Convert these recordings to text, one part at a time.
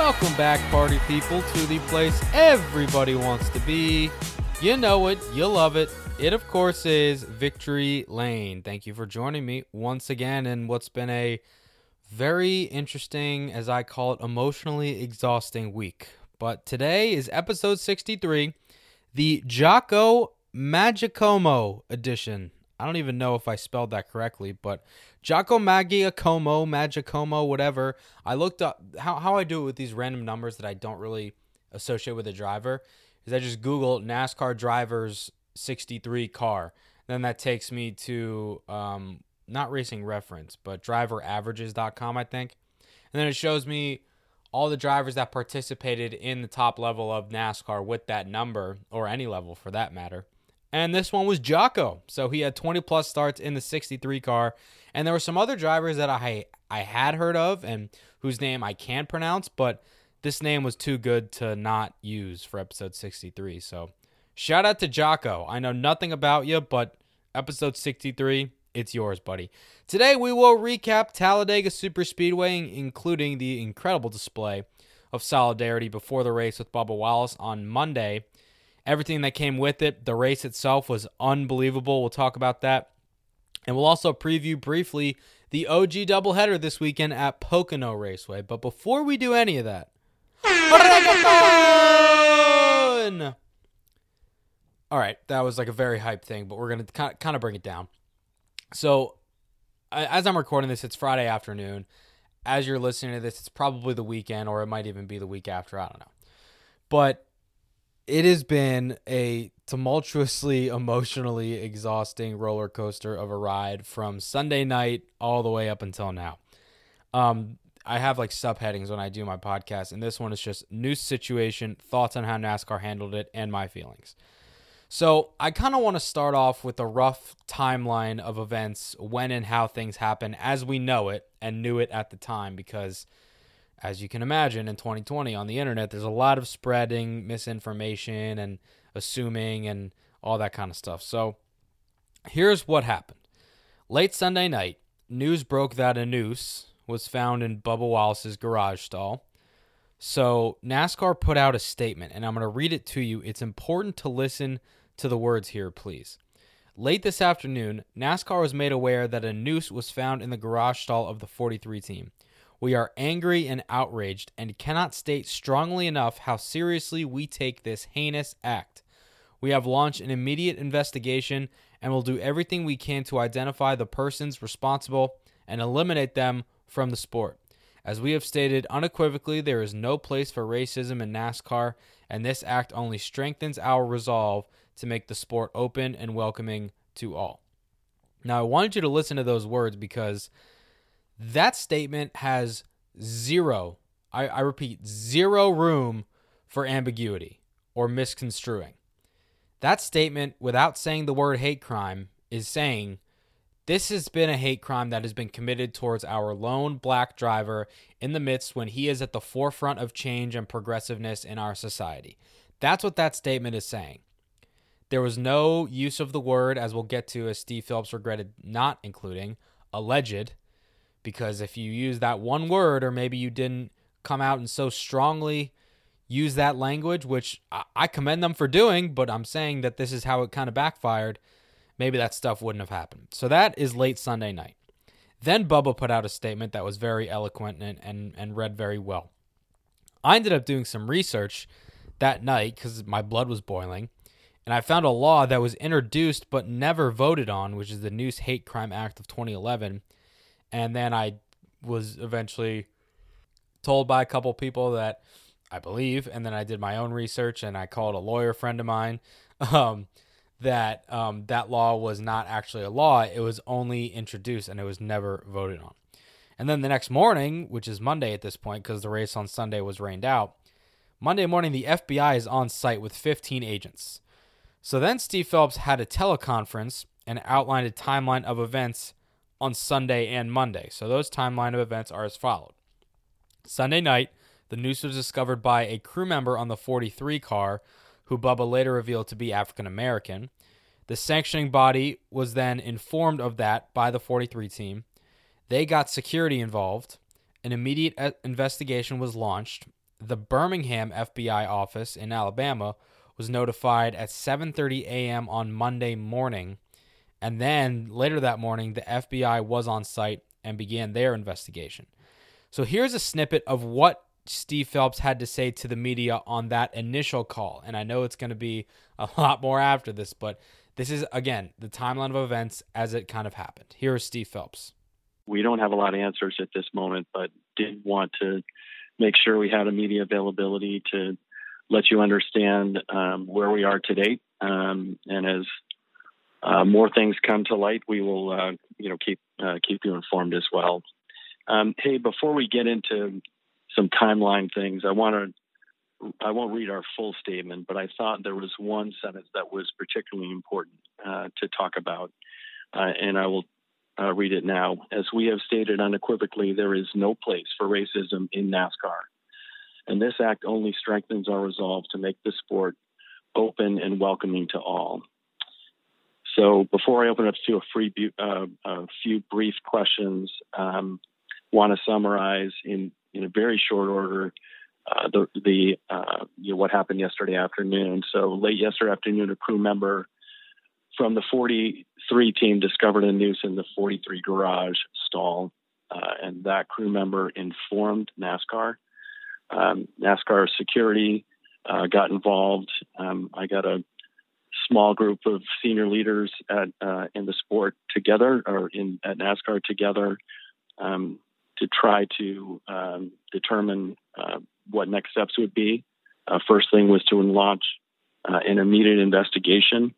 Welcome back, party people, to the place everybody wants to be. You know it, you love it. It, of course, is Victory Lane. Thank you for joining me once again in what's been a very interesting, as I call it, emotionally exhausting week. But today is episode 63, the Jocko Magicomo edition. I don't even know if I spelled that correctly, but Jocko Magiacomo, Magicomo, whatever. I looked up how, how I do it with these random numbers that I don't really associate with a driver is I just Google NASCAR drivers 63 car. Then that takes me to um, not racing reference, but driveraverages.com, I think. And then it shows me all the drivers that participated in the top level of NASCAR with that number, or any level for that matter. And this one was Jocko. So he had 20 plus starts in the 63 car. And there were some other drivers that I I had heard of and whose name I can pronounce, but this name was too good to not use for episode 63. So shout out to Jocko. I know nothing about you, but episode 63, it's yours, buddy. Today we will recap Talladega Super Speedway, including the incredible display of solidarity before the race with Bubba Wallace on Monday everything that came with it. The race itself was unbelievable. We'll talk about that. And we'll also preview briefly the OG doubleheader this weekend at Pocono Raceway. But before we do any of that, all right, that was like a very hype thing, but we're going to kind of bring it down. So, as I'm recording this, it's Friday afternoon. As you're listening to this, it's probably the weekend, or it might even be the week after. I don't know. But it has been a tumultuously emotionally exhausting roller coaster of a ride from Sunday night all the way up until now. Um, I have like subheadings when I do my podcast, and this one is just news situation, thoughts on how NASCAR handled it, and my feelings. So I kind of want to start off with a rough timeline of events, when and how things happen as we know it and knew it at the time, because as you can imagine, in 2020 on the internet, there's a lot of spreading misinformation and assuming and all that kind of stuff. So here's what happened. Late Sunday night, news broke that a noose was found in Bubba Wallace's garage stall. So NASCAR put out a statement, and I'm going to read it to you. It's important to listen to the words here, please. Late this afternoon, NASCAR was made aware that a noose was found in the garage stall of the 43 team. We are angry and outraged and cannot state strongly enough how seriously we take this heinous act. We have launched an immediate investigation and will do everything we can to identify the persons responsible and eliminate them from the sport. As we have stated unequivocally, there is no place for racism in NASCAR, and this act only strengthens our resolve to make the sport open and welcoming to all. Now, I wanted you to listen to those words because that statement has zero, I, I repeat, zero room for ambiguity or misconstruing. That statement, without saying the word hate crime, is saying this has been a hate crime that has been committed towards our lone black driver in the midst when he is at the forefront of change and progressiveness in our society. That's what that statement is saying. There was no use of the word, as we'll get to, as Steve Phelps regretted not including, alleged because if you use that one word or maybe you didn't come out and so strongly use that language which i commend them for doing but i'm saying that this is how it kind of backfired maybe that stuff wouldn't have happened. So that is late sunday night. Then bubba put out a statement that was very eloquent and, and, and read very well. I ended up doing some research that night because my blood was boiling and I found a law that was introduced but never voted on, which is the Noose Hate Crime Act of 2011 and then I was eventually told by a couple people that I believe, and then I did my own research and I called a lawyer friend of mine um, that um, that law was not actually a law. It was only introduced and it was never voted on. And then the next morning, which is Monday at this point, because the race on Sunday was rained out, Monday morning, the FBI is on site with 15 agents. So then Steve Phelps had a teleconference and outlined a timeline of events on Sunday and Monday. So those timeline of events are as followed. Sunday night, the noose was discovered by a crew member on the 43 car, who Bubba later revealed to be African American. The sanctioning body was then informed of that by the 43 team. They got security involved. An immediate uh, investigation was launched. The Birmingham FBI office in Alabama was notified at 7:30 a.m. on Monday morning, and then later that morning the FBI was on site and began their investigation. So here's a snippet of what Steve Phelps had to say to the media on that initial call. And I know it's going to be a lot more after this, but this is, again, the timeline of events as it kind of happened. Here is Steve Phelps. We don't have a lot of answers at this moment, but did want to make sure we had a media availability to let you understand um, where we are today. Um, and as uh, more things come to light, we will, uh, you know, keep uh, keep you informed as well. Um, hey, before we get into some timeline things, I want to. I won't read our full statement, but I thought there was one sentence that was particularly important uh, to talk about, uh, and I will uh, read it now. As we have stated unequivocally, there is no place for racism in NASCAR, and this act only strengthens our resolve to make the sport open and welcoming to all. So, before I open up to a, free, uh, a few brief questions, um, want to summarize in, in a very short order uh, the, the uh, you know, what happened yesterday afternoon. So late yesterday afternoon, a crew member from the 43 team discovered a noose in the 43 garage stall, uh, and that crew member informed NASCAR. Um, NASCAR security uh, got involved. Um, I got a small group of senior leaders at uh, in the sport together, or in at NASCAR together. Um, to try to um, determine uh, what next steps would be. Uh, first thing was to launch uh, an immediate investigation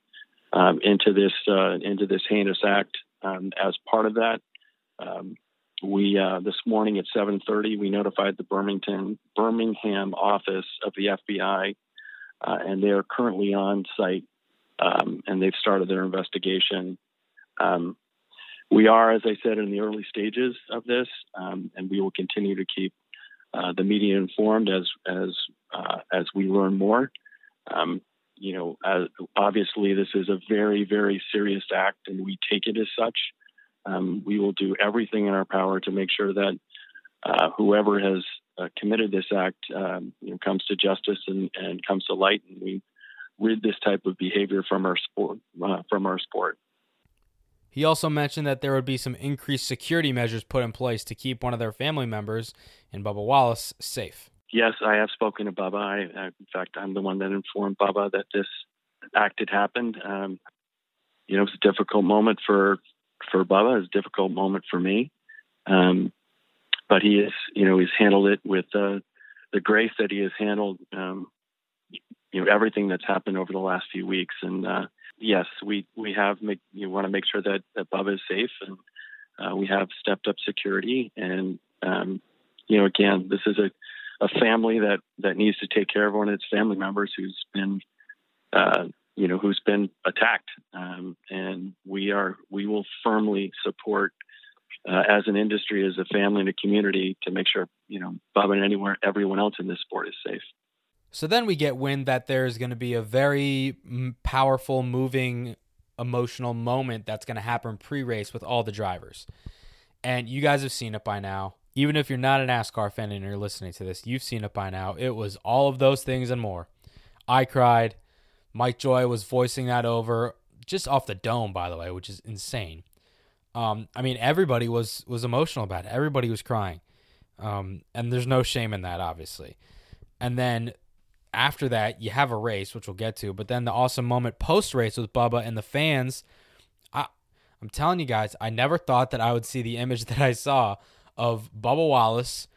um, into this uh, into this heinous act. Um, as part of that, um, we uh, this morning at 7:30 we notified the Birmingham Birmingham office of the FBI, uh, and they are currently on site um, and they've started their investigation. Um, we are, as I said, in the early stages of this, um, and we will continue to keep uh, the media informed as as uh, as we learn more. Um, you know, as, obviously, this is a very very serious act, and we take it as such. Um, we will do everything in our power to make sure that uh, whoever has uh, committed this act um, you know, comes to justice and, and comes to light, and we rid this type of behavior from our sport uh, from our sport. He also mentioned that there would be some increased security measures put in place to keep one of their family members, in Bubba Wallace, safe. Yes, I have spoken to Bubba. I, in fact, I'm the one that informed Bubba that this act had happened. Um, you know, it was a difficult moment for for Bubba. It was a difficult moment for me. Um, but he is, you know, he's handled it with uh, the grace that he has handled, um, you know, everything that's happened over the last few weeks. And uh, yes, we we have make you want to make sure that that Bubba is safe, and uh, we have stepped up security. And um, you know, again, this is a a family that that needs to take care of one of its family members who's been uh, you know who's been attacked, um, and we are we will firmly support. Uh, as an industry, as a family and a community, to make sure you know Bob and anywhere everyone else in this sport is safe. So then we get wind that there's going to be a very powerful, moving, emotional moment that's going to happen pre race with all the drivers. And you guys have seen it by now. Even if you're not a NASCAR fan and you're listening to this, you've seen it by now. It was all of those things and more. I cried. Mike Joy was voicing that over just off the dome, by the way, which is insane. Um, I mean, everybody was was emotional about it. Everybody was crying, um, and there's no shame in that, obviously. And then after that, you have a race, which we'll get to, but then the awesome moment post race with Bubba and the fans. I, I'm telling you guys, I never thought that I would see the image that I saw of Bubba Wallace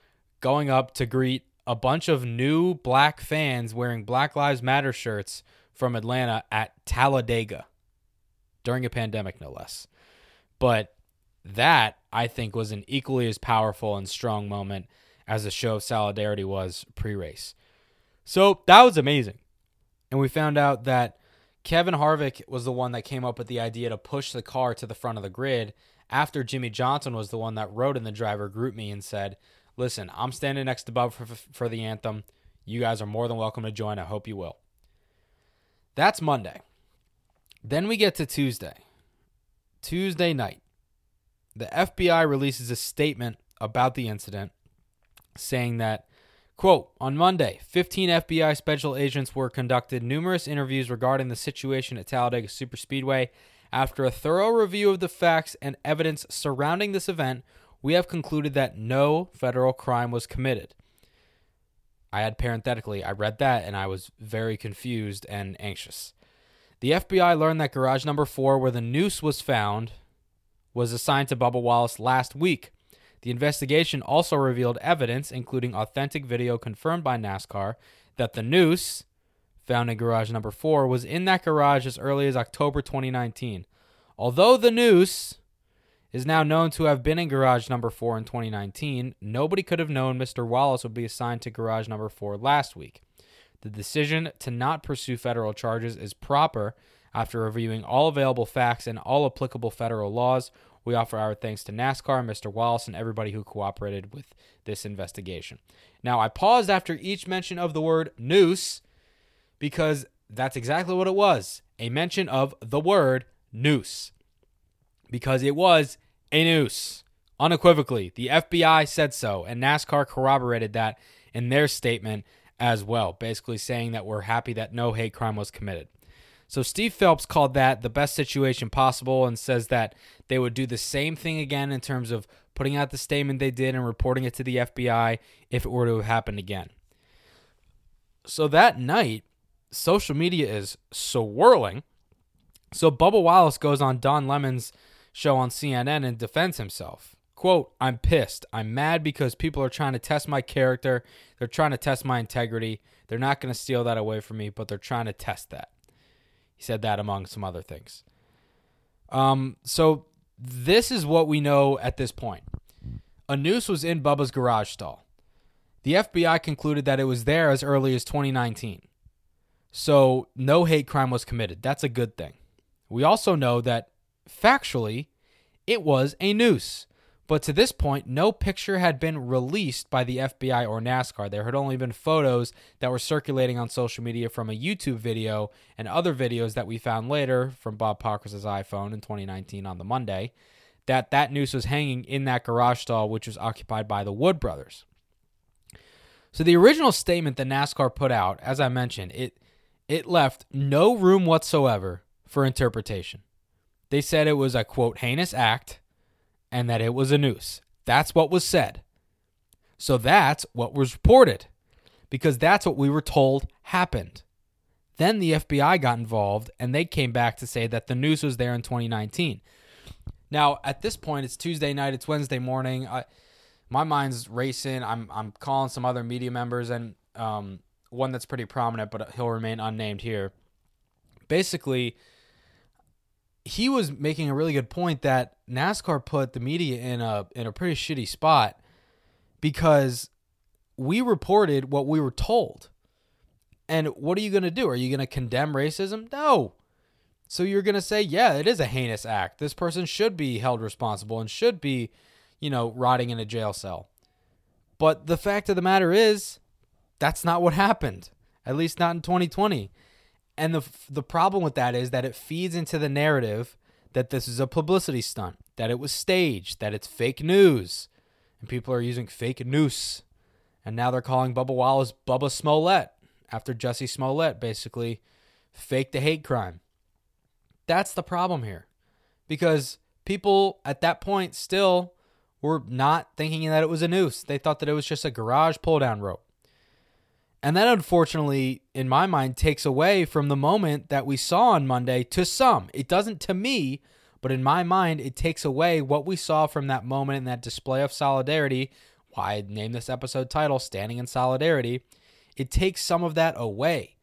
going up to greet a bunch of new black fans wearing Black Lives Matter shirts from Atlanta at Talladega during a pandemic, no less. But That, I think, was an equally as powerful and strong moment as a show of solidarity was pre race. So that was amazing. And we found out that Kevin Harvick was the one that came up with the idea to push the car to the front of the grid after Jimmie Johnson was the one that rode in the driver GroupMe and said, Listen, I'm standing next to Bub for, for the anthem. You guys are more than welcome to join. I hope you will. That's Monday. Then we get to Tuesday. Tuesday night. The FBI releases a statement about the incident saying that Quote On Monday, 15 FBI special agents were conducted numerous interviews regarding the situation at Talladega Superspeedway. After a thorough review of the facts and evidence surrounding this event, we have concluded that no federal crime was committed. I had parenthetically, I read that and I was very confused and anxious. The FBI learned that garage number four, where the noose was found, was assigned to Bubba Wallace last week. The investigation also revealed evidence, including authentic video confirmed by NASCAR, that the noose, found in garage number four, was in that garage as early as October 2019. Although the noose is now known to have been in garage number four in 2019, nobody could have known Mr. Wallace would be assigned to garage number four last week. The decision to not pursue federal charges is proper after reviewing all available facts and all applicable federal laws, we offer our thanks to NASCAR, Mr. Wallace, and everybody who cooperated with this investigation. Now, I paused after each mention of the word noose because that's exactly what it was a mention of the word noose. Because it was a noose. Unequivocally, the FBI said so, and NASCAR corroborated that in their statement as well, basically saying that we're happy that no hate crime was committed. So Steve Phelps called that the best situation possible and says that they would do the same thing again in terms of putting out the statement they did and reporting it to the FBI if it were to have happened again. So that night, social media is swirling. So Bubba Wallace goes on Don Lemon's show on CNN and defends himself. Quote, I'm pissed. I'm mad because people are trying to test my character. They're trying to test my integrity. They're not going to steal that away from me, but they're trying to test that. He said that among some other things. Um, so this is what we know at this point. A noose was in Bubba's garage stall. The FBI concluded that it was there as early as 2019. So no hate crime was committed. That's a good thing. We also know that factually, it was a noose. But to this point, no picture had been released by the FBI or NASCAR. There had only been photos that were circulating on social media from a YouTube video and other videos that we found later from Bob Parker's iPhone in 2019 on the Monday that that noose was hanging in that garage stall which was occupied by the Wood brothers. So the original statement that NASCAR put out, as I mentioned, it it left no room whatsoever for interpretation. They said it was a quote heinous act and that it was a noose. That's what was said. So that's what was reported because that's what we were told happened. Then the FBI got involved and they came back to say that the noose was there in 2019. Now, at this point, it's Tuesday night, it's Wednesday morning. I, my mind's racing. I'm, I'm calling some other media members and um, one that's pretty prominent, but he'll remain unnamed here. Basically, he was making a really good point that NASCAR put the media in a in a pretty shitty spot because we reported what we were told. And what are you going to do? Are you going to condemn racism? No. So you're going to say, yeah, it is a heinous act. This person should be held responsible and should be, you know, rotting in a jail cell. But the fact of the matter is, that's not what happened. At least not in 2020. And the the problem with that is that it feeds into the narrative that this is a publicity stunt, that it was staged, that it's fake news, and people are using fake news. And now they're calling Bubba Wallace Bubba Smollett after Jussie Smollett basically faked the hate crime. That's the problem here. Because people at that point still were not thinking that it was a noose. They thought that it was just a garage pull down rope. And that unfortunately, in my mind, takes away from the moment that we saw on Monday to some. It doesn't to me, but in my mind, it takes away what we saw from that moment and that display of solidarity. Why I named this episode title Standing in Solidarity. It takes some of that away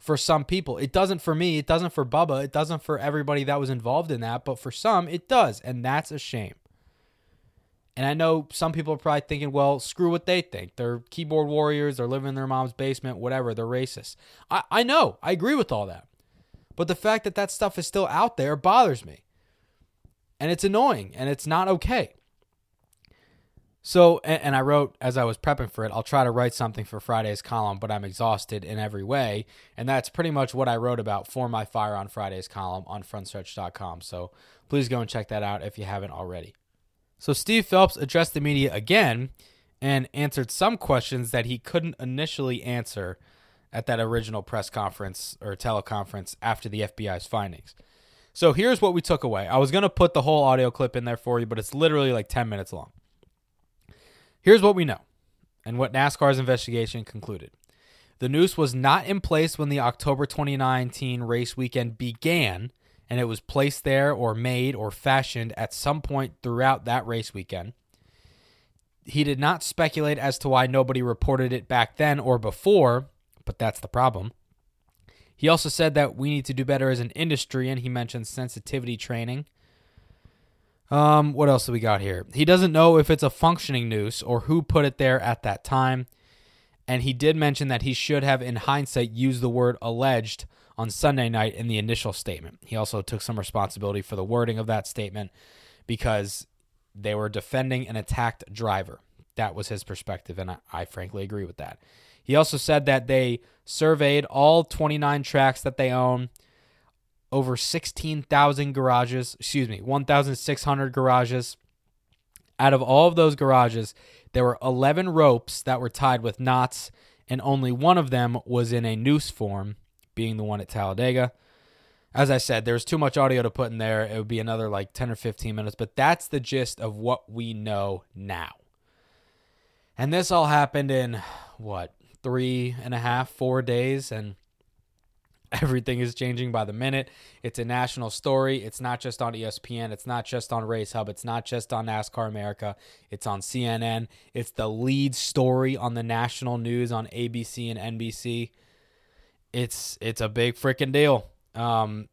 for some people. It doesn't for me, it doesn't for Bubba, it doesn't for everybody that was involved in that, but for some, it does. And that's a shame. And I know some people are probably thinking, well, screw what they think. They're keyboard warriors, they're living in their mom's basement, whatever, they're racist. I, I know, I agree with all that. But the fact that that stuff is still out there bothers me. And it's annoying and it's not okay. So, and, and, I wrote as I was prepping for it, I'll try to write something for Friday's column, but I'm exhausted in every way. And that's pretty much what I wrote about for my Fire on Fridays column on frontstretch.com. So please go and check that out if you haven't already. So, Steve Phelps addressed the media again and answered some questions that he couldn't initially answer at that original press conference or teleconference after the FBI's findings. So, here's what we took away. I was going to put the whole audio clip in there for you, but it's literally like 10 minutes long. Here's what we know and what NASCAR's investigation concluded. The noose was not in place when the October 2019 race weekend began, and it was placed there or made or fashioned at some point throughout that race weekend. He did not speculate as to why nobody reported it back then or before, but that's the problem. He also said that we need to do better as an industry, and he mentioned sensitivity training um, what else do we got here? He doesn't know if it's a functioning noose or who put it there at that time. And he did mention that he should have, in hindsight, used the word alleged on Sunday night in the initial statement. He also took some responsibility for the wording of that statement because they were defending an attacked driver. That was his perspective, and I, I frankly agree with that. He also said that they surveyed all 29 tracks that they own over 16,000 garages, excuse me, 1,600 garages. Out of all of those garages, there were 11 ropes that were tied with knots, and only one of them was in a noose form, being the one at Talladega. As I said, there's too much audio to put in there. It would be another like 10 or 15 minutes, but that's the gist of what we know now. And this all happened in what, three and a half, four days? And Everything is changing by the minute. It's a national story. It's not just on ESPN. It's not just on Race Hub. It's not just on NASCAR America. It's on CNN. It's the lead story on the national news on ABC and NBC. It's it's a big freaking deal. Um,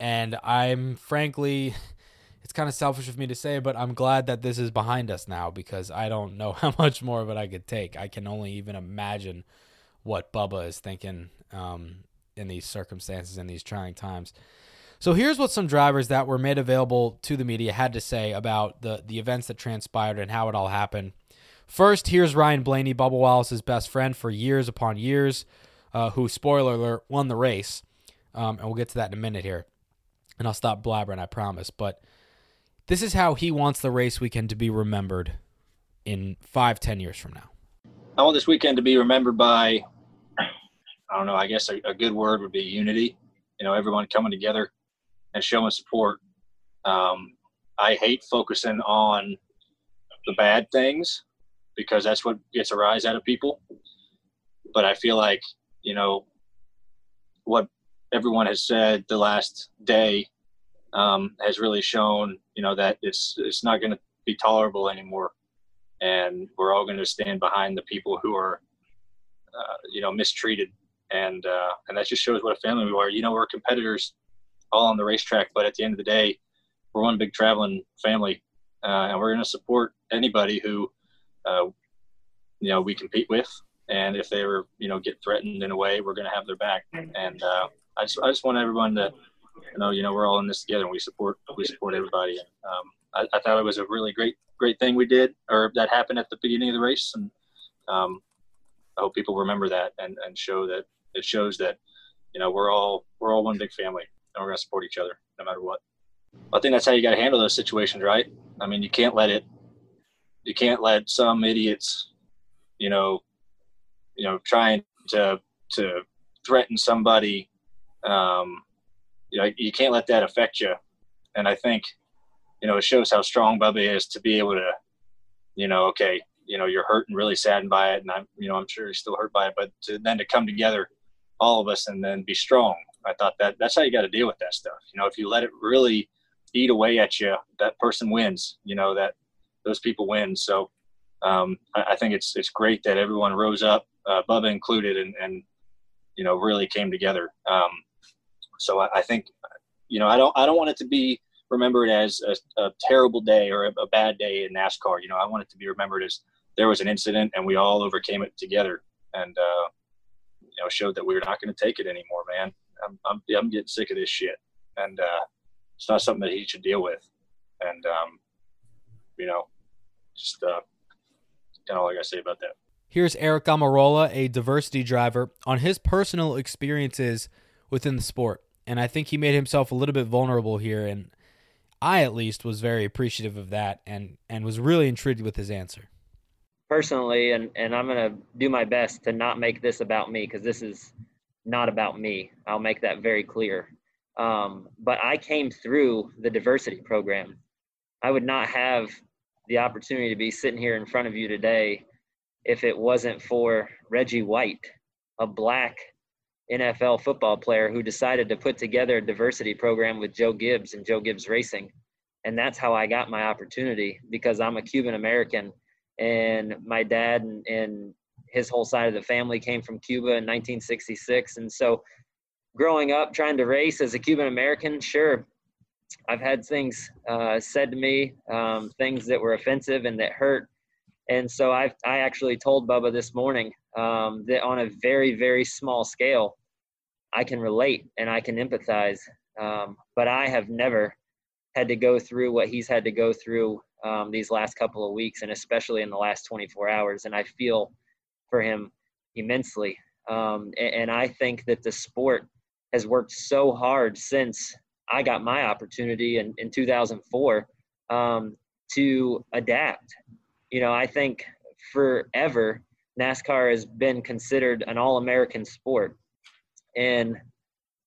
and I'm frankly, it's kind of selfish of me to say, but I'm glad that this is behind us now because I don't know how much more of it I could take. I can only even imagine what Bubba is thinking um, in these circumstances in these trying times. So here's what some drivers that were made available to the media had to say about the the events that transpired and how it all happened. First, here's Ryan Blaney, Bubba Wallace's best friend for years upon years, uh, who, spoiler alert, won the race. Um, and we'll get to that in a minute here. And I'll stop blabbering, I promise. But this is how he wants the race weekend to be remembered in five, ten years from now. I want this weekend to be remembered by I don't know. I guess a, a, good word would be unity. You know, everyone coming together and showing support. Um, I hate focusing on the bad things because that's what gets a rise out of people. But I feel like you know what everyone has said the last day um, has really shown you know that it's it's not going to be tolerable anymore, and we're all going to stand behind the people who are uh, you know mistreated and uh, and that just shows what a family we are. You know, we're competitors all on the racetrack, but at the end of the day, we're one big traveling family, uh, and we're going to support anybody who uh, you know we compete with. And if they ever you know get threatened in a way, we're going to have their back. And uh, I just I just want everyone to you know you know we're all in this together, and we support we support everybody. And, um, I, I, thought it was a really great great thing we did, or that happened at the beginning of the race, and um, I hope people remember that and, and show that it shows that you know we're all we're all one big family and we're going to support each other no matter what i think that's how you got to handle those situations right i mean you can't let it you can't let some idiots you know you know trying to to threaten somebody um you know you can't let that affect you and i think you know it shows how strong bubba is to be able to you know okay you know you're hurt and really saddened by it and i'm you know i'm sure he's still hurt by it but to, then to come together all of us and then be strong. I thought that that's how you got to deal with that stuff. You know, if you let it really eat away at you, that person wins. You know that those people win. So um, I, I, think it's it's great that everyone rose up, uh, Bubba included, and and you know really came together. Um, so I, I, think you know I don't I don't want it to be remembered as a, a terrible day or a, a, bad day in NASCAR. You know, I want it to be remembered as there was an incident and we all overcame it together, and uh, you know, showed that we were not going to take it anymore, man. I'm, I'm, I'm getting sick of this shit, and uh, it's not something that he should deal with. And um, you know, just uh, kind of all I got to say about that. Here's Aric Almirola, a diversity driver, on his personal experiences within the sport. And I think he made himself a little bit vulnerable here. And I, at least, was very appreciative of that and, and was really intrigued with his answer. Personally, and, and I'm going to do my best to not make this about me because this is not about me. I'll make that very clear. Um, but I came through the diversity program. I would not have the opportunity to be sitting here in front of you today if it wasn't for Reggie White, a black NFL football player who decided to put together a diversity program with Joe Gibbs and Joe Gibbs Racing. And that's how I got my opportunity because I'm a Cuban American and my dad and, and his whole side of the family came from Cuba in 1966. And so growing up trying to race as a Cuban American, sure, I've had things uh, said to me, um, things that were offensive and that hurt. And so I, I actually told Bubba this morning um, that on a very, very small scale, I can relate and I can empathize. Um, but I have never had to go through what he's had to go through um, these last couple of weeks, and especially in the last 24 hours. And I feel for him immensely. Um, and, and I think that the sport has worked so hard since I got my opportunity in, in 2004 um, to adapt. You know, I think forever NASCAR has been considered an all American sport. And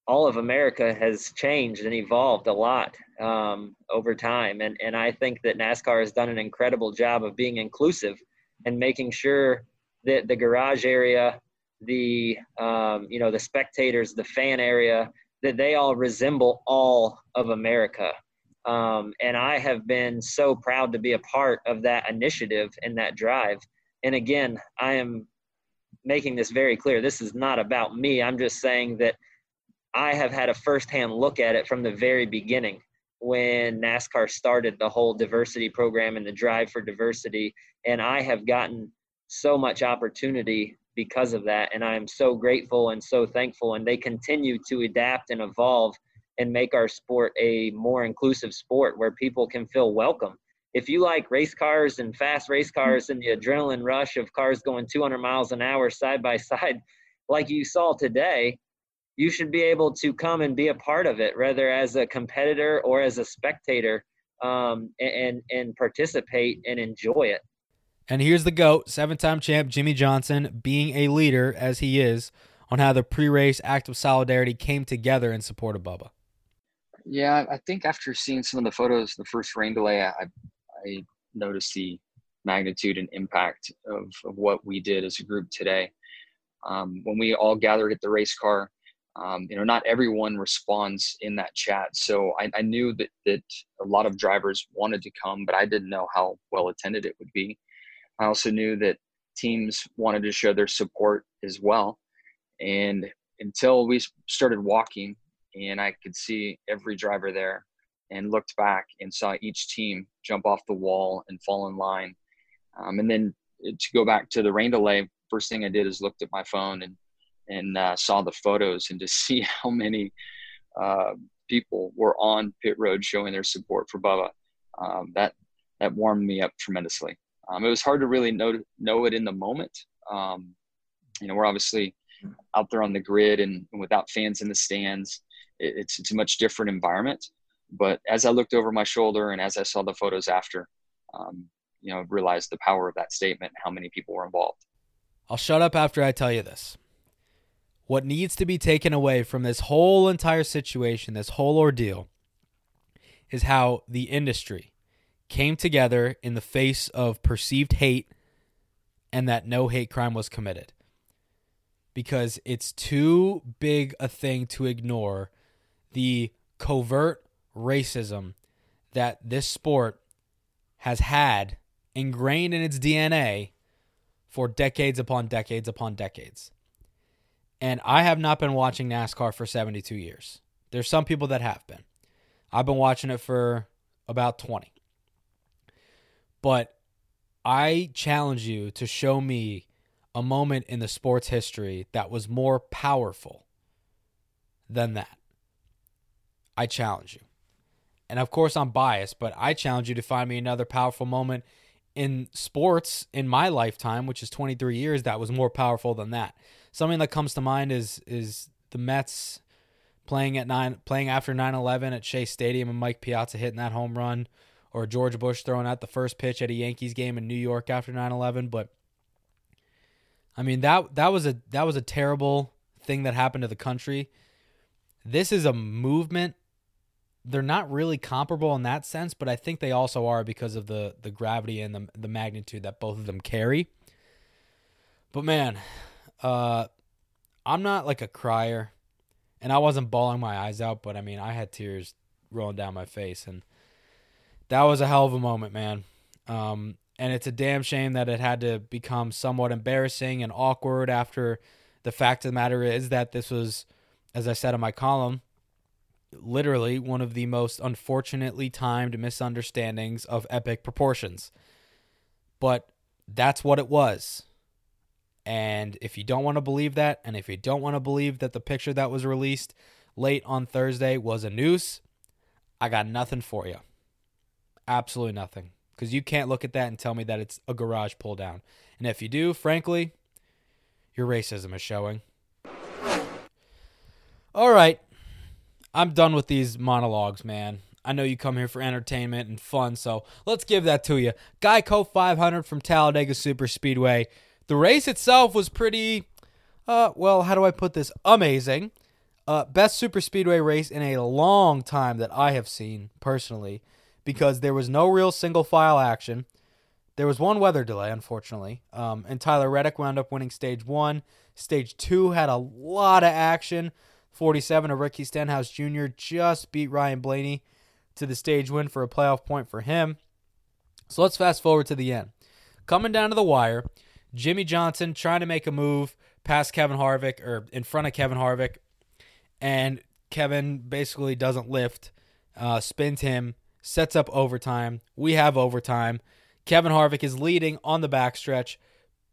all of America has changed and evolved a lot um, over time. And, and I think that NASCAR has done an incredible job of being inclusive and making sure that the garage area, the, um, you know, the spectators, the fan area, that they all resemble all of America. Um, and I have been so proud to be a part of that initiative and that drive. And again, I am making this very clear. This is not about me. I'm just saying that I have had a firsthand look at it from the very beginning when NASCAR started the whole diversity program and the drive for diversity. And I have gotten so much opportunity because of that. And I am so grateful and so thankful. And they continue to adapt and evolve and make our sport a more inclusive sport where people can feel welcome. If you like race cars and fast race cars and the adrenaline rush of cars going 200 miles an hour side by side, like you saw today, you should be able to come and be a part of it, whether as a competitor or as a spectator, um, and and participate and enjoy it. And here's the GOAT, seven time champ Jimmie Johnson, being a leader as he is on how the pre race act of solidarity came together in support of Bubba. Yeah, I think after seeing some of the photos, the first rain delay, I, I noticed the magnitude and impact of, of what we did as a group today. Um, when we all gathered at the race car, um, you know, not everyone responds in that chat. So I, I, knew that, that a lot of drivers wanted to come, but I didn't know how well attended it would be. I also knew that teams wanted to show their support as well. And until we started walking and I could see every driver there and looked back and saw each team jump off the wall and fall in line. Um, and then to go back to the rain delay, first thing I did is looked at my phone and, and uh, saw the photos and to see how many uh, people were on pit road showing their support for Bubba. Um, that, that warmed me up tremendously. Um, it was hard to really know know it in the moment. Um, you know, we're obviously out there on the grid and, without fans in the stands. It, it's it's a much different environment. But as I looked over my shoulder and as I saw the photos after, um, you know, realized the power of that statement, and how many people were involved. I'll shut up after I tell you this. What needs to be taken away from this whole entire situation, this whole ordeal, is how the industry, came together in the face of perceived hate and that no hate crime was committed. Because it's too big a thing to ignore the covert racism that this sport has had ingrained in its DNA for decades upon decades upon decades. And I have not been watching NASCAR for 72 years. There's some people that have been. I've been watching it for about 20. But I challenge you to show me a moment in the sports history that was more powerful than that. I challenge you. And of course, I'm biased, but I challenge you to find me another powerful moment in sports in my lifetime, which is 23 years, that was more powerful than that. Something that comes to mind is is the Mets playing at nine, playing after 9/11 at Shea Stadium and Mike Piazza hitting that home run, or George Bush throwing out the first pitch at a Yankees game in New York after 9/11. But I mean that that was a that was a terrible thing that happened to the country. This is a movement they're not really comparable in that sense, but I think they also are because of the the gravity and the the magnitude that both of them carry. But man, uh, I'm not like a crier, and I wasn't bawling my eyes out, but I mean I had tears rolling down my face, and that was a hell of a moment, man. Um, and it's a damn shame that it had to become somewhat embarrassing and awkward after the fact of the matter is that this was, as I said in my column, literally one of the most unfortunately timed misunderstandings of epic proportions. But that's what it was. And if you don't want to believe that, and if you don't want to believe that the picture that was released late on Thursday was a noose, I got nothing for you. Absolutely nothing. Because you can't look at that and tell me that it's a garage pull down. And if you do, frankly, your racism is showing. All right. I'm done with these monologues, man. I know you come here for entertainment and fun, so let's give that to you. Geico 500 from Talladega Super Speedway. The race itself was pretty, uh, well, how do I put this? Amazing. Uh, best super speedway race in a long time that I have seen personally, because there was no real single file action. There was one weather delay, unfortunately, um, and Tyler Reddick wound up winning stage one. Stage two had a lot of action. 47 of Ricky Stenhouse Jr. just beat Ryan Blaney to the stage win for a playoff point for him. So let's fast forward to the end. Coming down to the wire, Jimmie Johnson trying to make a move past Kevin Harvick or in front of Kevin Harvick, and Kevin basically doesn't lift, uh, spins him, sets up overtime. We have overtime. Kevin Harvick is leading on the backstretch.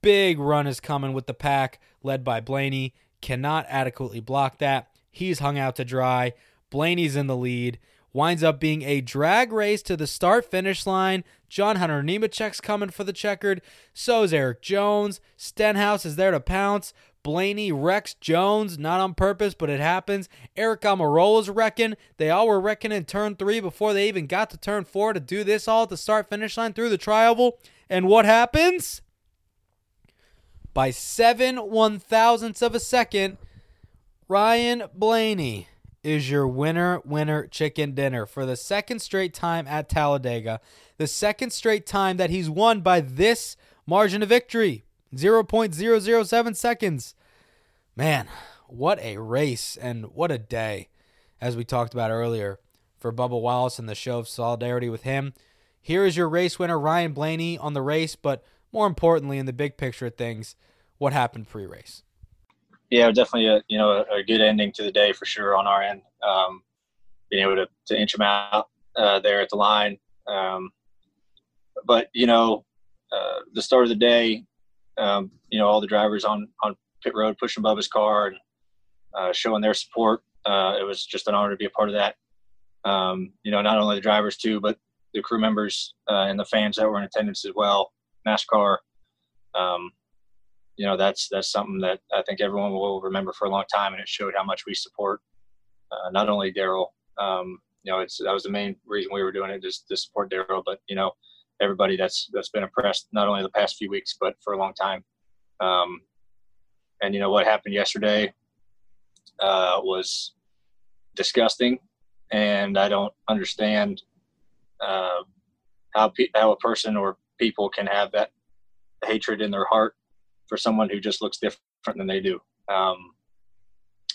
Big run is coming with the pack led by Blaney. Cannot adequately block that. He's hung out to dry. Blaney's in the lead. Winds up being a drag race to the start finish line. John Hunter Nemechek's coming for the checkered. So is Erik Jones. Stenhouse is there to pounce. Blaney wrecks Jones, not on purpose, but it happens. Aric Almirola's wrecking. They all were wrecking in turn three before they even got to turn four to do this all at the start finish line through the trioval. And what happens? By seven one thousandths of a second, Ryan Blaney is your winner, winner chicken dinner for the second straight time at Talladega. The second straight time that he's won by this margin of victory 0.007 seconds. Man, what a race and what a day, as we talked about earlier, for Bubba Wallace and the show of solidarity with him. Here is your race winner, Ryan Blaney, on the race, but more importantly, in the big picture of things, what happened pre race yeah, definitely a you know a, good ending to the day for sure on our end. Um, being able to, to inch them out uh, there at the line, um, but you know uh, the start of the day, um, you know all the drivers on on pit road pushing Bubba's car and uh, showing their support. Uh, it was just an honor to be a part of that. Um, you know, not only the drivers too, but the crew members uh, and the fans that were in attendance as well. NASCAR. Um, you know that's that's something that I think everyone will remember for a long time, and it showed how much we support uh, not only Darrell. Um, you know, it's that was the main reason we were doing it, just to support Darrell, but you know, everybody that's that's been impressed not only the past few weeks but for a long time. Um, and you know what happened yesterday uh, was disgusting, and I don't understand uh, how pe- how a person or people can have that hatred in their heart for someone who just looks different than they do. Um,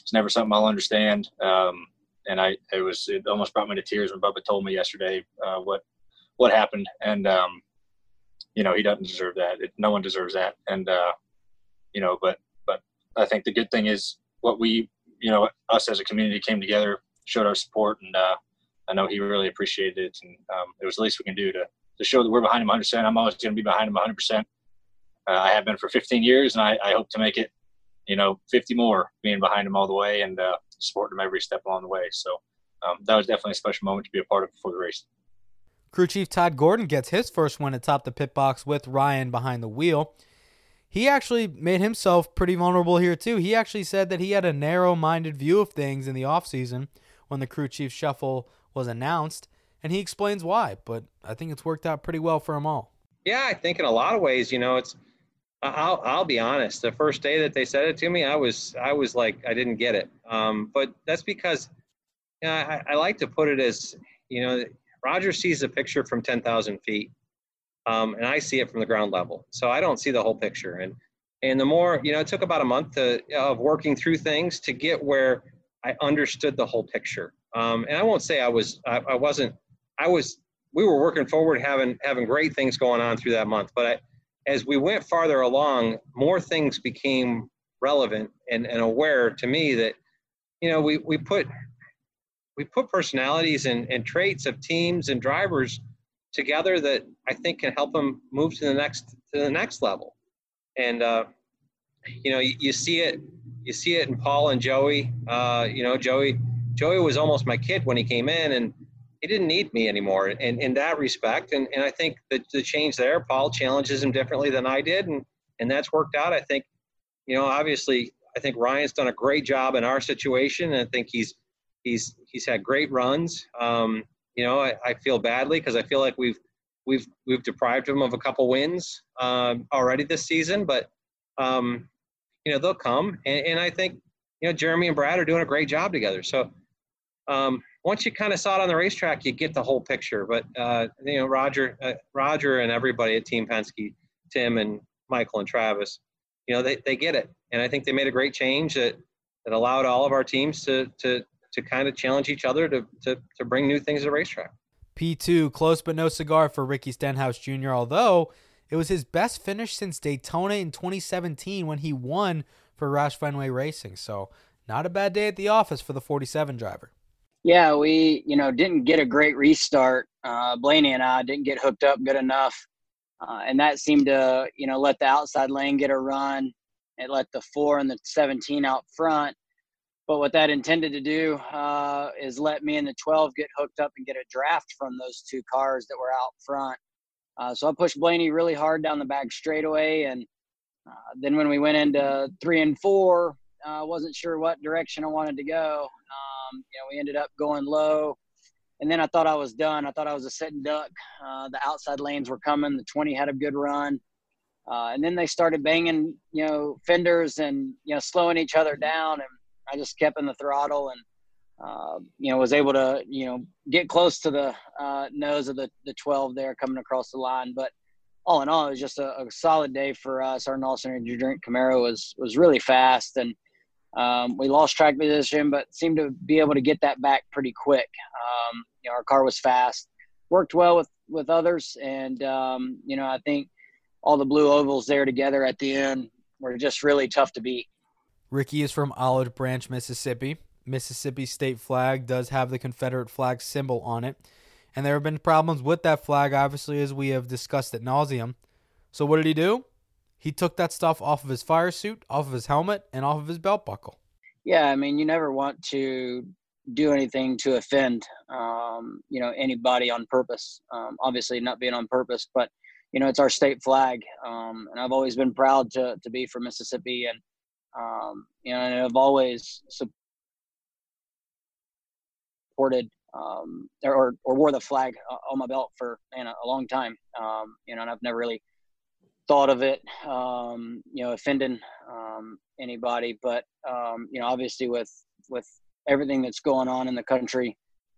it's never something I'll understand. Um, and I, it was, it almost brought me to tears when Bubba told me yesterday uh, what, what happened. And, um, you know, he doesn't deserve that. It, no one deserves that. And, uh, you know, but, but I think the good thing is what we, you know, us as a community came together, showed our support and, uh, I know he really appreciated it, and um, it was the least we can do to to show that we're behind him 100. percent I'm always going to be behind him 100. Uh, percent I have been for 15 years, and I, I, hope to make it, you know, 50 more, being behind him all the way and uh, supporting him every step along the way. So um, that was definitely a special moment to be a part of before the race. Crew Chief Todd Gordon gets his first win atop the pit box with Ryan behind the wheel. He actually made himself pretty vulnerable here too. He actually said that he had a narrow-minded view of things in the offseason when the crew chief shuffle was announced, and he explains why, but I think it's worked out pretty well for them all. Yeah, I think in a lot of ways, you know, it's I'll I'll be honest. The first day that they said it to me, I was I was like I didn't get it. Um, but that's because you know, I, I like to put it as you know Roger sees a picture from ten thousand feet, um, and I see it from the ground level. So I don't see the whole picture. And and the more you know, it took about a month to, of working through things to get where I understood the whole picture. Um, and I won't say I was I, I wasn't I was we were working forward having having great things going on through that month, but I as we went farther along, more things became relevant and, and aware to me that, you know, we, we put we put personalities and, and traits of teams and drivers together that I think can help them move to the next to the next level. And uh, you know, you, you, see it you see it in Paul and Joey. Uh, you know, Joey Joey was almost my kid when he came in, and he didn't need me anymore in, in that respect. And, and I think that the change there, Paul challenges him differently than I did. And, and that's worked out. I think, you know, obviously, I think Ryan's done a great job in our situation. And I think he's, he's, he's had great runs. Um, you know, I, I feel badly because I feel like we've, we've, we've deprived him of a couple wins um, already this season, but, um, you know, they'll come. And, and I think, you know, Jeremy and Brad are doing a great job together. So, um, once you kind of saw it on the racetrack, you get the whole picture. But uh, you know, Roger, uh, Roger, and everybody at Team Penske, Tim and Michael and Travis, you know, they, they get it, and I think they made a great change that that allowed all of our teams to to to kind of challenge each other to to to bring new things to the racetrack. P2, close but no cigar for Ricky Stenhouse Jr. Although it was his best finish since Daytona in 2017 when he won for Roush Fenway Racing. So not a bad day at the office for the 47 driver. Yeah, we you know didn't get a great restart. Uh, Blaney and I didn't get hooked up good enough, uh, and that seemed to you know let the outside lane get a run. It let the four and the 17 out front. But what that intended to do uh, is let me and the 12 get hooked up and get a draft from those two cars that were out front. Uh, so I pushed Blaney really hard down the back straightaway, and uh, then when we went into three and four, I uh, wasn't sure what direction I wanted to go. Um, you know, we ended up going low, and then I thought I was done. I thought I was a sitting duck. Uh, the outside lanes were coming. The 20 had a good run, uh, and then they started banging, you know, fenders and you know slowing each other down, and I just kept in the throttle and. Uh, you know, was able to, you know, get close to the uh, nose of the, the 12 there coming across the line. But all in all, it was just a, a solid day for us. Our Nelson Energy Drink Camaro was was really fast, and um, we lost track position, but seemed to be able to get that back pretty quick. Um, you know, our car was fast, worked well with with others, and um, you know, I think all the blue ovals there together at the end were just really tough to beat. Ricky is from Olive Branch, Mississippi. Mississippi state flag does have the Confederate flag symbol on it, and there have been problems with that flag, obviously, as we have discussed at nauseum. So, what did he do? He took that stuff off of his fire suit, off of his helmet, and off of his belt buckle. Yeah, I mean, you never want to do anything to offend, um, you know, anybody on purpose. Um, obviously, not being on purpose, but you know, it's our state flag, um, and I've always been proud to to be from Mississippi, and um, and I've always supported um, or or wore the flag on my belt for a long time. Um, you know, and I've never really thought of it, um, you know, offending um, anybody. But um, you know, obviously with with everything that's going on in the country,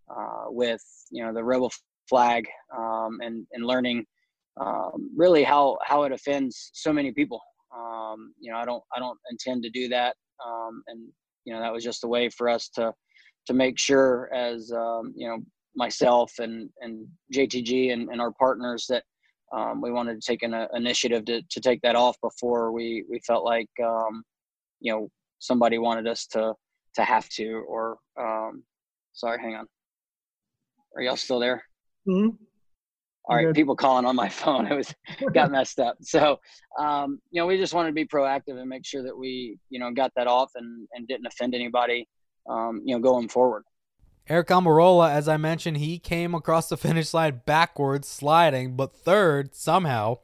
uh, with you know the rebel flag um, and and learning um, really how how it offends so many people. Um, you know, I don't I don't intend to do that, Um, and you know that was just a way for us to to make sure as um, you know myself and and JTG and, and our partners that um, we wanted to take an uh, initiative to, to take that off before we, we felt like, um, you know, somebody wanted us to, to have to, or, um, sorry, hang on. Are y'all still there? Mhm. All right, people calling on my phone. It was got messed up. So, um, you know, we just wanted to be proactive and make sure that we, you know, got that off and, and didn't offend anybody, um, you know, going forward. Aric Almirola, as I mentioned, he came across the finish line backwards, sliding, but third somehow.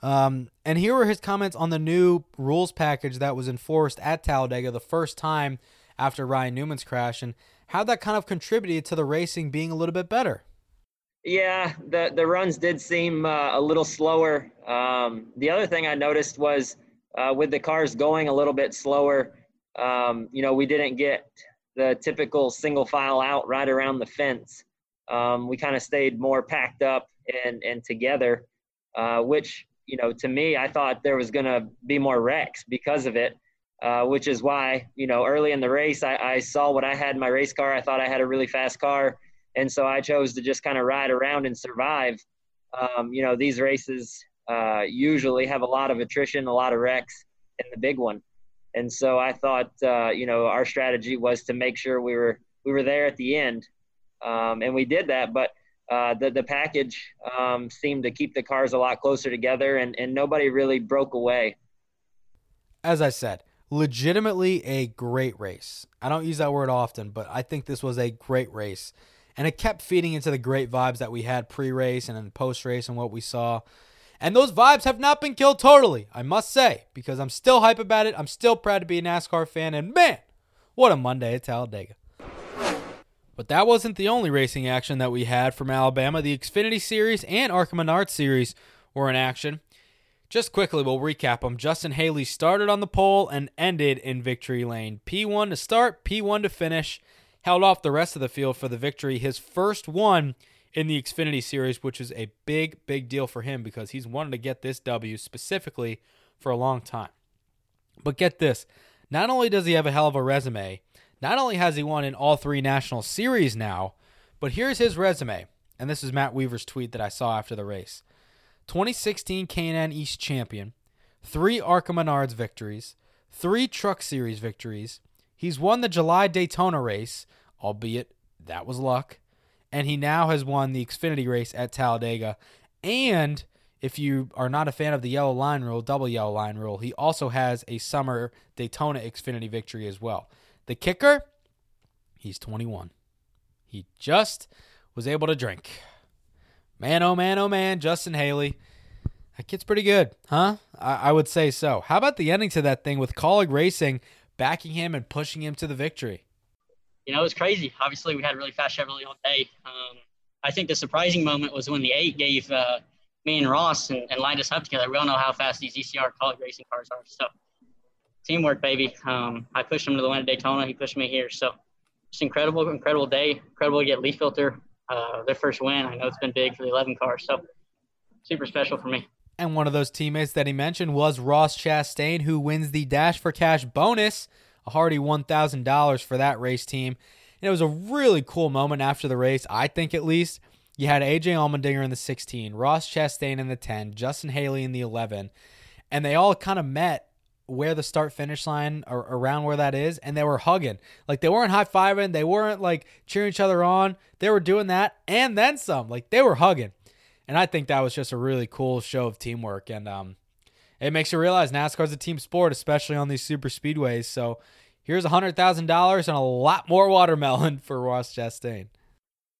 Um, and here were his comments on the new rules package that was enforced at Talladega the first time after Ryan Newman's crash, and how that kind of contributed to the racing being a little bit better. Yeah, the the runs did seem uh, a little slower. Um, the other thing I noticed was uh, with the cars going a little bit slower, um, you know, we didn't get the typical single file out right around the fence. Um, we kind of stayed more packed up and and together, uh, which you know, to me, I thought there was going to be more wrecks because of it. Uh, which is why, you know, early in the race, I, I saw what I had in my race car. I thought I had a really fast car and so I chose to just kind of ride around and survive. Um, you know, these races uh, usually have a lot of attrition, a lot of wrecks in the big one, and so I thought, uh, you know, our strategy was to make sure we were we were there at the end, um, and we did that. But uh, the the package um, seemed to keep the cars a lot closer together, and and nobody really broke away. As I said, legitimately a great race. I don't use that word often, but I think this was a great race. And it kept feeding into the great vibes that we had pre race and then post race and what we saw. And those vibes have not been killed totally, I must say, because I'm still hype about it. I'm still proud to be a NASCAR fan. And man, what a Monday at Talladega. But that wasn't the only racing action that we had from Alabama. The Xfinity Series and ARCA Menard Series were in action. Just quickly, we'll recap them. Justin Haley started on the pole and ended in victory lane. P1 to start, P1 to finish. Held off the rest of the field for the victory. His first one in the Xfinity Series, which is a big, big deal for him because he's wanted to get this W specifically for a long time. But get this not only does he have a hell of a resume, not only has he won in all three national series now, but here's his resume. And this is Matt Weaver's tweet that I saw after the race 2016 K&N East champion, three ARCA Menards victories, three Truck Series victories. He's won the July Daytona race, albeit that was luck. And he now has won the Xfinity race at Talladega. And if you are not a fan of the yellow line rule, double yellow line rule, he also has a summer Daytona Xfinity victory as well. The kicker, he's 21. He just was able to drink. Man, oh man, oh man, Justin Haley. That kid's pretty good, huh? I, I would say so. How about the ending to that thing with Kaulig Racing backing him and pushing him to the victory? You know, it was crazy. Obviously, we had really fast Chevrolet all day. Um, I think the surprising moment was when the eight gave uh, me and Ross and, and lined us up together. We all know how fast these ECR Kaulig racing cars are. So teamwork, baby. Um, I pushed him to the win at Daytona. He pushed me here. So just incredible, incredible day. Incredible to get Leaf Filter uh, their first win. I know it's been big for the 11 cars. So super special for me. And one of those teammates that he mentioned was Ross Chastain, who wins the Dash for Cash bonus, a hearty $1,000 for that race team. And it was a really cool moment after the race, I think at least. You had AJ Allmendinger in the 16, Ross Chastain in the 10, Justin Haley in the 11, and they all kind of met where the start finish line or around where that is, and they were hugging. Like they weren't high fiving, they weren't like cheering each other on. They were doing that and then some. Like they were hugging. And I think that was just a really cool show of teamwork. And um, it makes you realize NASCAR's a team sport, especially on these super speedways. So here's a hundred thousand dollars and a lot more watermelon for Ross Chastain.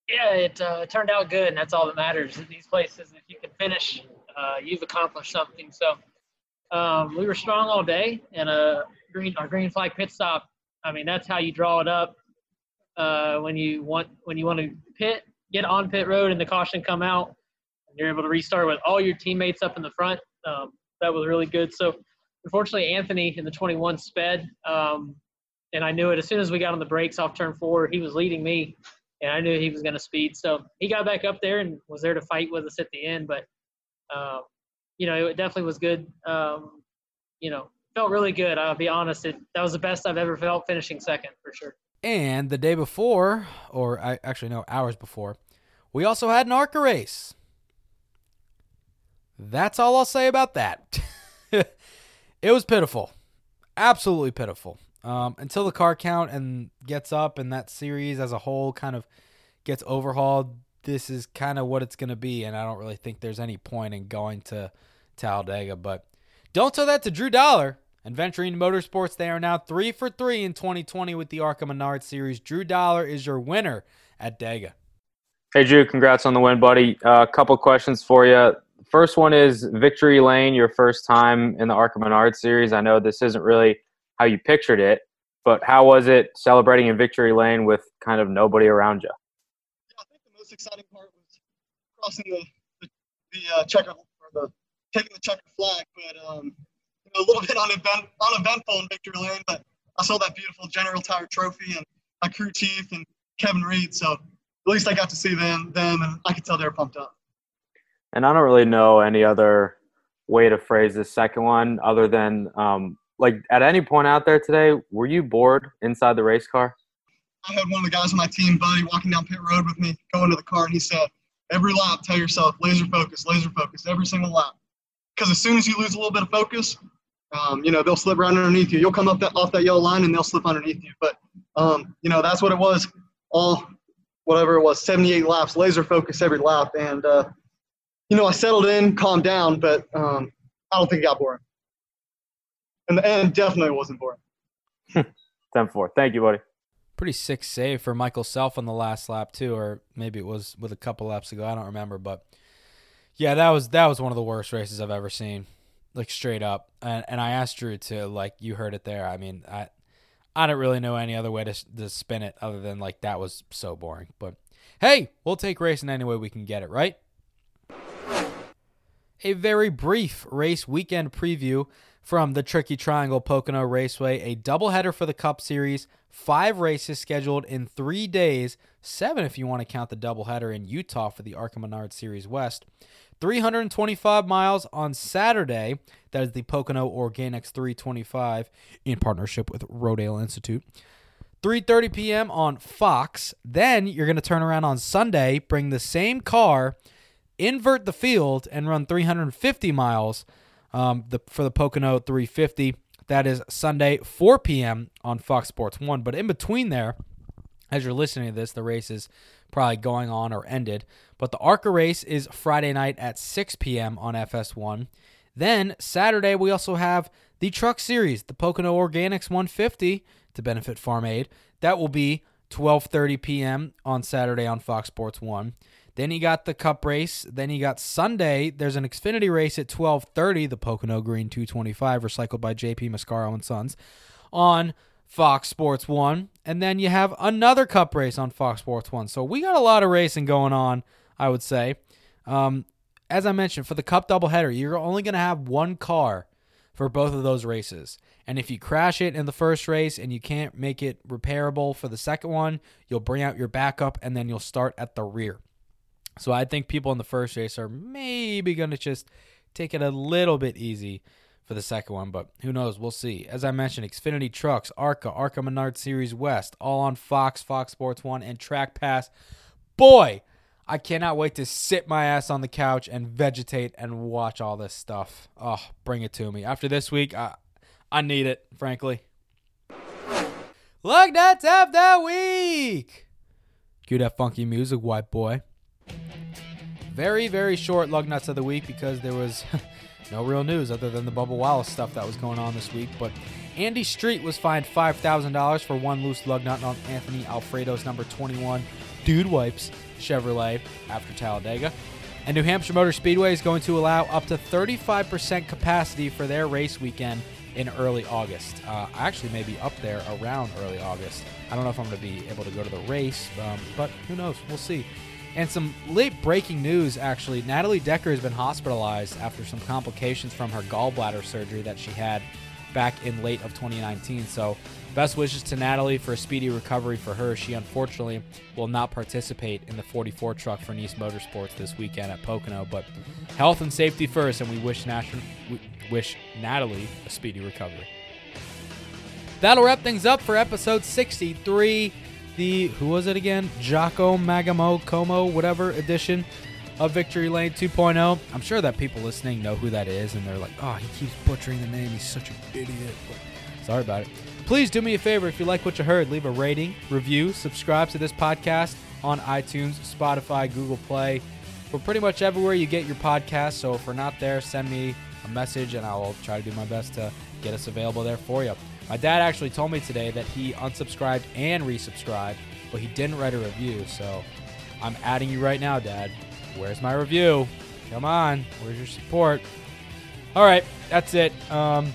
Yeah, it uh, turned out good, and that's all that matters. In these places, if you can finish, uh, you've accomplished something. So um, we were strong all day, and uh, green our green flag pit stop. I mean, that's how you draw it up. Uh, when you want when you want to pit, get on pit road, and the caution come out, and you're able to restart with all your teammates up in the front. Um, that was really good. So unfortunately, Anthony in the 21 sped, um, and I knew it as soon as we got on the brakes off turn four. He was leading me, and I knew he was going to speed. So he got back up there and was there to fight with us at the end. But um, you know, it definitely was good. Um, you know, felt really good. I'll be honest. It, that was the best I've ever felt finishing second for sure. And the day before, or I actually no, hours before, we also had an ARCA race. That's all I'll say about that. it was pitiful, absolutely pitiful. Um, until the car count and gets up, and that series as a whole kind of gets overhauled, this is kind of what it's going to be. And I don't really think there's any point in going to Talladega. But don't tell that to Drew Dollar and Venturini Motorsports. They are now three for three in 2020 with the ARCA Menard Series. Drew Dollar is your winner at Dega. Hey, Drew, congrats on the win, buddy. A uh, couple questions for you. First one is Victory Lane, your first time in the ARCA Menard Series. I know this isn't really how you pictured it, but how was it celebrating in Victory Lane with kind of nobody around you? Yeah, I think the most exciting part was crossing the the, the uh, checker or the taking the checker flag, but um, a little bit unevent, uneventful in Victory Lane. But I saw that beautiful General Tire Trophy and my crew chief and Kevin Reed, so at least I got to see them, them, and I could tell they were pumped up. And I don't really know any other way to phrase this second one other than um, like at any point out there today, were you bored inside the race car? I had one of the guys on my team, buddy, walking down pit road with me, going to the car, and he said, "Every lap, tell yourself laser focus, laser focus, every single lap, because as soon as you lose a little bit of focus, um, you know they'll slip right underneath you. You'll come up that off that yellow line, and they'll slip underneath you. But um, you know that's what it was all whatever it was, 78 laps, laser focus every lap. And, uh, you know, I settled in, calmed down, but um, I don't think it got boring. And the end definitely wasn't boring. 10 4. Thank you, buddy. Pretty sick save for Michael Self on the last lap too, or maybe it was with a couple laps ago. I don't remember, but yeah, that was that was one of the worst races I've ever seen, like straight up. And and I asked Drew to like you heard it there. I mean, I I don't really know any other way to, to spin it other than like that was so boring. But hey, we'll take racing any way we can get it, right? A very brief race weekend preview from the Tricky Triangle Pocono Raceway, a doubleheader for the Cup Series, five races scheduled in three days, seven if you want to count the doubleheader in Utah for the ARCA Menard Series West. 325 miles on Saturday. That is the Pocono Organics 325 in partnership with Rodale Institute. 3:30 p.m. on Fox. Then you're going to turn around on Sunday, bring the same car, invert the field, and run 350 miles um, the, for the Pocono 350. That is Sunday, 4 p.m. on Fox Sports 1. But in between there, as you're listening to this, the race is probably going on or ended. But the ARCA race is Friday night at 6 p.m. on FS1. Then Saturday, we also have the Truck Series, the Pocono Organics 150 to benefit Farm Aid. That will be 12:30 p.m. on Saturday on Fox Sports 1. Then you got the Cup race. Then you got Sunday. There's an Xfinity race at 12:30, the Pocono Green 225, recycled by JP Mascaro and Sons, on Fox Sports 1. And then you have another Cup race on Fox Sports 1. So we got a lot of racing going on, I would say. Um, as I mentioned, for the Cup doubleheader, you're only going to have one car for both of those races. And if you crash it in the first race and you can't make it repairable for the second one, you'll bring out your backup and then you'll start at the rear. So I think people in the first race are maybe going to just take it a little bit easy for the second one, but who knows? We'll see. As I mentioned, Xfinity Trucks, ARCA, ARCA Menard Series West, all on Fox, Fox Sports 1, and Track Pass. Boy, I cannot wait to sit my ass on the couch and vegetate and watch all this stuff. Oh, bring it to me. After this week, I, I need it, frankly. Lug nuts of the week. Cue that funky music, white boy. Very, very short lug nuts of the week because there was no real news other than the Bubba Wallace stuff that was going on this week. But Andy Street was fined $5,000 for one loose lug nut on Anthony Alfredo's number 21 Dude Wipes Chevrolet after Talladega. And New Hampshire Motor Speedway is going to allow up to 35% capacity for their race weekend in early August. Uh, I actually may be up there around early August. I don't know if I'm going to be able to go to the race, um, but who knows? We'll see. And some late breaking news actually. Natalie Decker has been hospitalized after some complications from her gallbladder surgery that she had back in late of 2019. So, best wishes to Natalie for a speedy recovery for her. She unfortunately will not participate in the 44 truck for Niece Motorsports this weekend at Pocono. But health and safety first, and we wish, Nat- we wish Natalie a speedy recovery. That'll wrap things up for episode 63. The who was it again? Jocko Magamo Como whatever edition of Victory Lane 2.0. I'm sure that people listening know who that is, and they're like, "Oh, he keeps butchering the name. He's such an idiot." But sorry about it. Please do me a favor if you like what you heard, leave a rating, review, subscribe to this podcast on iTunes, Spotify, Google Play. We're pretty much everywhere you get your podcast. So if we're not there, send me a message and I will try to do my best to get us available there for you. My dad actually told me today that he unsubscribed and resubscribed, but he didn't write a review. So I'm adding you right now, Dad. Where's my review? Come on. Where's your support? All right, that's it. Um,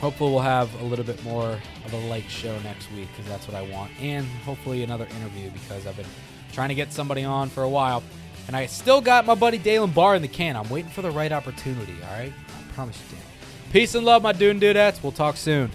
hopefully, we'll have a little bit more of a light show next week because that's what I want, and hopefully another interview because I've been trying to get somebody on for a while, and I still got my buddy Dalen Barr in the can. I'm waiting for the right opportunity. All right, I promise you, Dan. Peace and love, my dude and dudettes. We'll talk soon.